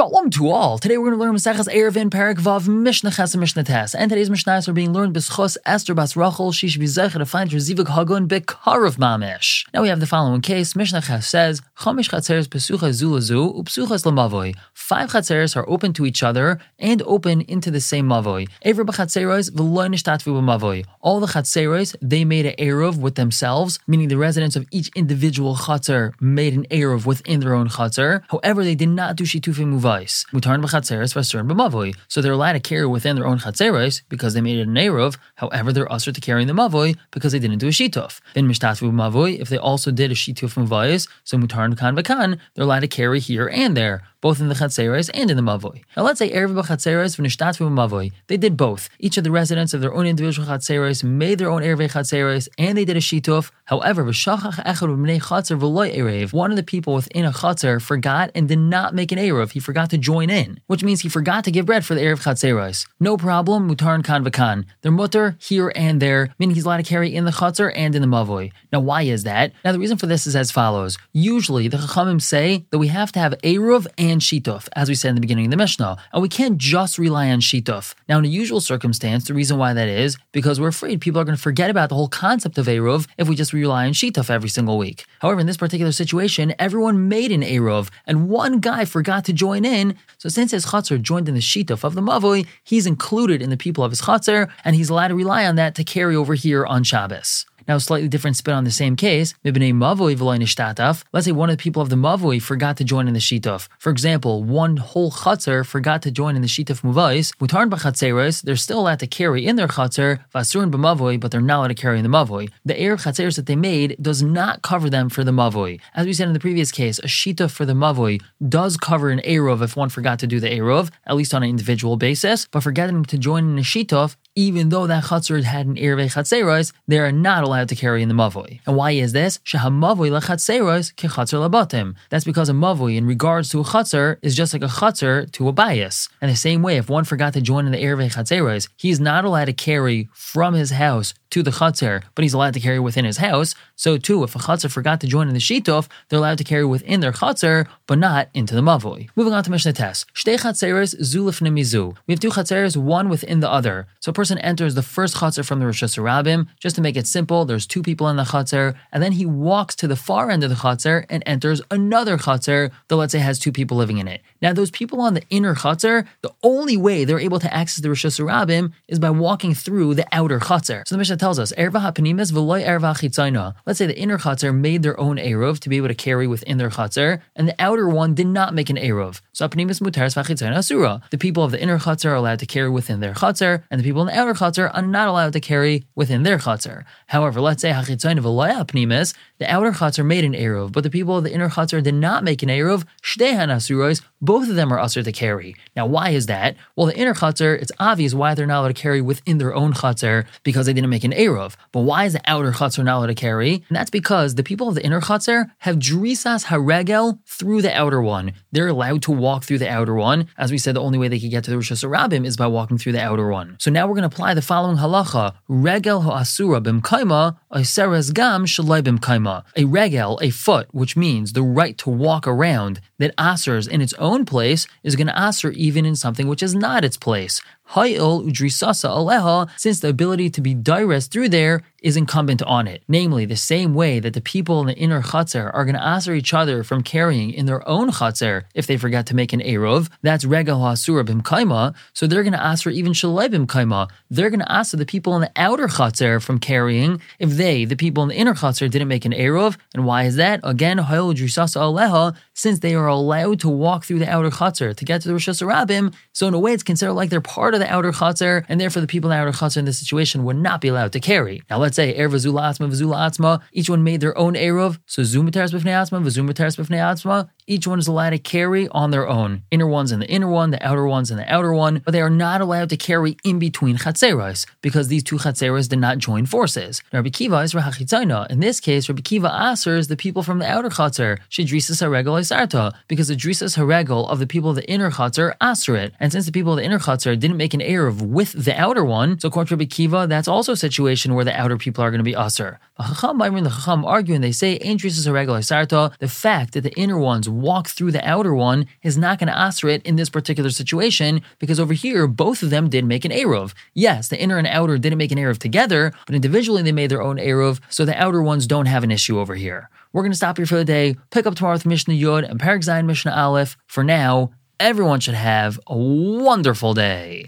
Shalom to all. Today we're going to learn Maseches Eruvin Parak Vav Mishnah Ches and Mishnah Tes. And today's Mishnahs are being learned B'schos Esther Bas Rachel. Be zeichet to find her Zivug Hagun Bekarav Mamish. Now we have the following case. Mishnah Ches says, Chamish Chatzeres Pesucha Zulazu Upsuchas Lamavoy. Five Chatzeres are open to each other and open into the same Mavoy. Ever B'Chatzeres V'loy Nishtatvu B'Mavoy. All the Chatzeres, they made an Erev with themselves, meaning the residents of each individual Chatzer made an Erev within their own Chatzer. However, they did not do Shitufim b'chatzeres b'mavoi. So they're allowed to carry within their own chatzeres because they made it an eruv. However, they're usher to carrying the mavoi because they didn't do a shituf. Then mishtatu b'mavoi, if they also did a shituf muvais, so mutarn kan v'kan, they're allowed to carry here and there both in the Chatzeres and in the Mavoi. Now let's say Erev Chatzeres v'nishtatvu Mavoi. They did both. Each of the residents of their own individual Chatzeres made their own Erev Chatzeres and they did a Shituf. However, v'shachach echad b'nei Chatzer v'loy Erev. One of the people within a Chatzer forgot and did not make an Erev. He forgot to join in, which means he forgot to give bread for the Erev Chatzeres. No problem, mutar and kan v'kan. They're mutter here and there, meaning he's allowed to carry in the Chatzer and in the Mavoi. Now why is that? Now the reason for this is as follows. Usually the Chachamim say that we have to have and and shituf, as we said in the beginning of the Mishnah. And we can't just rely on shituf. Now, in a usual circumstance, the reason why that is because we're afraid people are going to forget about the whole concept of Eruv if we just rely on shituf every single week. However, in this particular situation, everyone made an Eruv, and one guy forgot to join in. So since his chatzar joined in the shituf of the Mavoi, he's included in the people of his chatzar, and he's allowed to rely on that to carry over here on Shabbos. Now, a slightly different spin on the same case. Let's say one of the people of the Mavoi forgot to join in the Shituf. For example, one whole Chatzar forgot to join in the Shituf Muvais. They're still allowed to carry in their Chatzar, Vasurin b'Mavoi, but they're not allowed to carry in the Mavoi. The air Chatzeres that they made does not cover them for the Mavoi. As we said in the previous case, a Shituf for the Mavoi does cover an Erov if one forgot to do the Erov, at least on an individual basis, but forgetting to join in a Shituf, even though that chatzar had an irve chatzeros, they are not allowed to carry in the mavoi. And why is this? Shehamavoi lechatzeros kechatzer labatim. That's because a mavoi, in regards to a chatzar, is just like a chatzar to a bias. And the same way, if one forgot to join in the irve chatzeros, he's not allowed to carry from his house to the chatzar, but he's allowed to carry within his house. So too, if a chatzar forgot to join in the shitov, they're allowed to carry within their chatzar, but not into the mavoi. Moving on to Mishnah Tes. Shtei chatzeres zulif nemizu. We have two chatzeres, one within the other. So a person enters the first chatzar from the reshus harabim. Just to make it simple, there's two people in the chatzar, and then he walks to the far end of the chatzar and enters another chatzar that let's say has two people living in it. Now those people on the inner chatzar, the only way they're able to access the reshus harabim is by walking through the outer chatzar. So the Mishnah tells us, Erva hapanimis v'loy erva chitzayna. Let's say the inner chatzar made their own erov to be able to carry within their chatzar, and the outer one did not make an erov. So hapanimis mutaris v'chitzayna asura. The people of the inner chatzar are allowed to carry within their chatzar, and the people in the outer chatzar are not allowed to carry within their chatzar. However, let's say the outer chatzar made an erov, but the people of the inner chatzar did not make an erov. Shtehan asuros. Both of them are usher to carry. Now, why is that? Well, the inner chatzar, it's obvious why they're not allowed to carry within their own chatzar because they didn't make an erov. But why is the outer chatzar not allowed to carry? And that's because the people of the inner chatzar have drisas haregel through the outer one. They're allowed to walk through the outer one. As we said, the only way they could get to the reshus harabim is by walking through the outer one. So now we're going to apply the following halacha: regel ho asura ha'asura gam shalai b'mkaima. A regel, a foot, which means the right to walk around that asers in its own place is going to aser even in something which is not its place. Hayil udrisasa aleha, since the ability to be direst through there is incumbent on it. Namely, the same way that the people in the inner chatzar are going to aser each other from carrying in their own chatzar if they forgot to make an erov, that's rega hasura bimkaima, so they're going to aser even shalai bimkaima. They're going to aser the people in the outer chatzar from carrying if they, the people in the inner chatzar, didn't make an erov. And why is that? Again, hayil udrisasa aleha, since they are allowed to walk through the outer chatzar to get to the reshus harabim, so in a way it's considered like they're part of the outer chatzar, and therefore the people in the outer chatzar in this situation would not be allowed to carry. Now let's say Erev Zula Atzma Vazula Atzma, each one made their own Erev, so Zumataris Bifnei Atzma, Vazumataris Bifnei Atzma, each one is allowed to carry on their own. Inner ones and the inner one, the outer ones and the outer one, but they are not allowed to carry in between chatzeros because these two chatzeros did not join forces. Rabbi Akiva is Rahachitzaina. In this case, Rabbi Akiva asers the people from the outer chatzer, Shidrisas Haregel Isarta, because the Drisas Haregel of the people of the inner chatzer aser it. And since the people of the inner chatzer didn't make an Erev with the outer one, so according to Rabbi Akiva, that's also a situation where the outer people are going to be aser. The Chacham, the Chacham argue and they say, the fact that the inner ones walk through the outer one is not going to asr it in this particular situation because over here, both of them did make an Eruv. Yes, the inner and outer didn't make an Eruv together, but individually they made their own Eruv, so the outer ones don't have an issue over here. We're going to stop here for the day, pick up tomorrow with Mishnah Yud and Parak Zayin Mishnah Aleph. For now, everyone should have a wonderful day.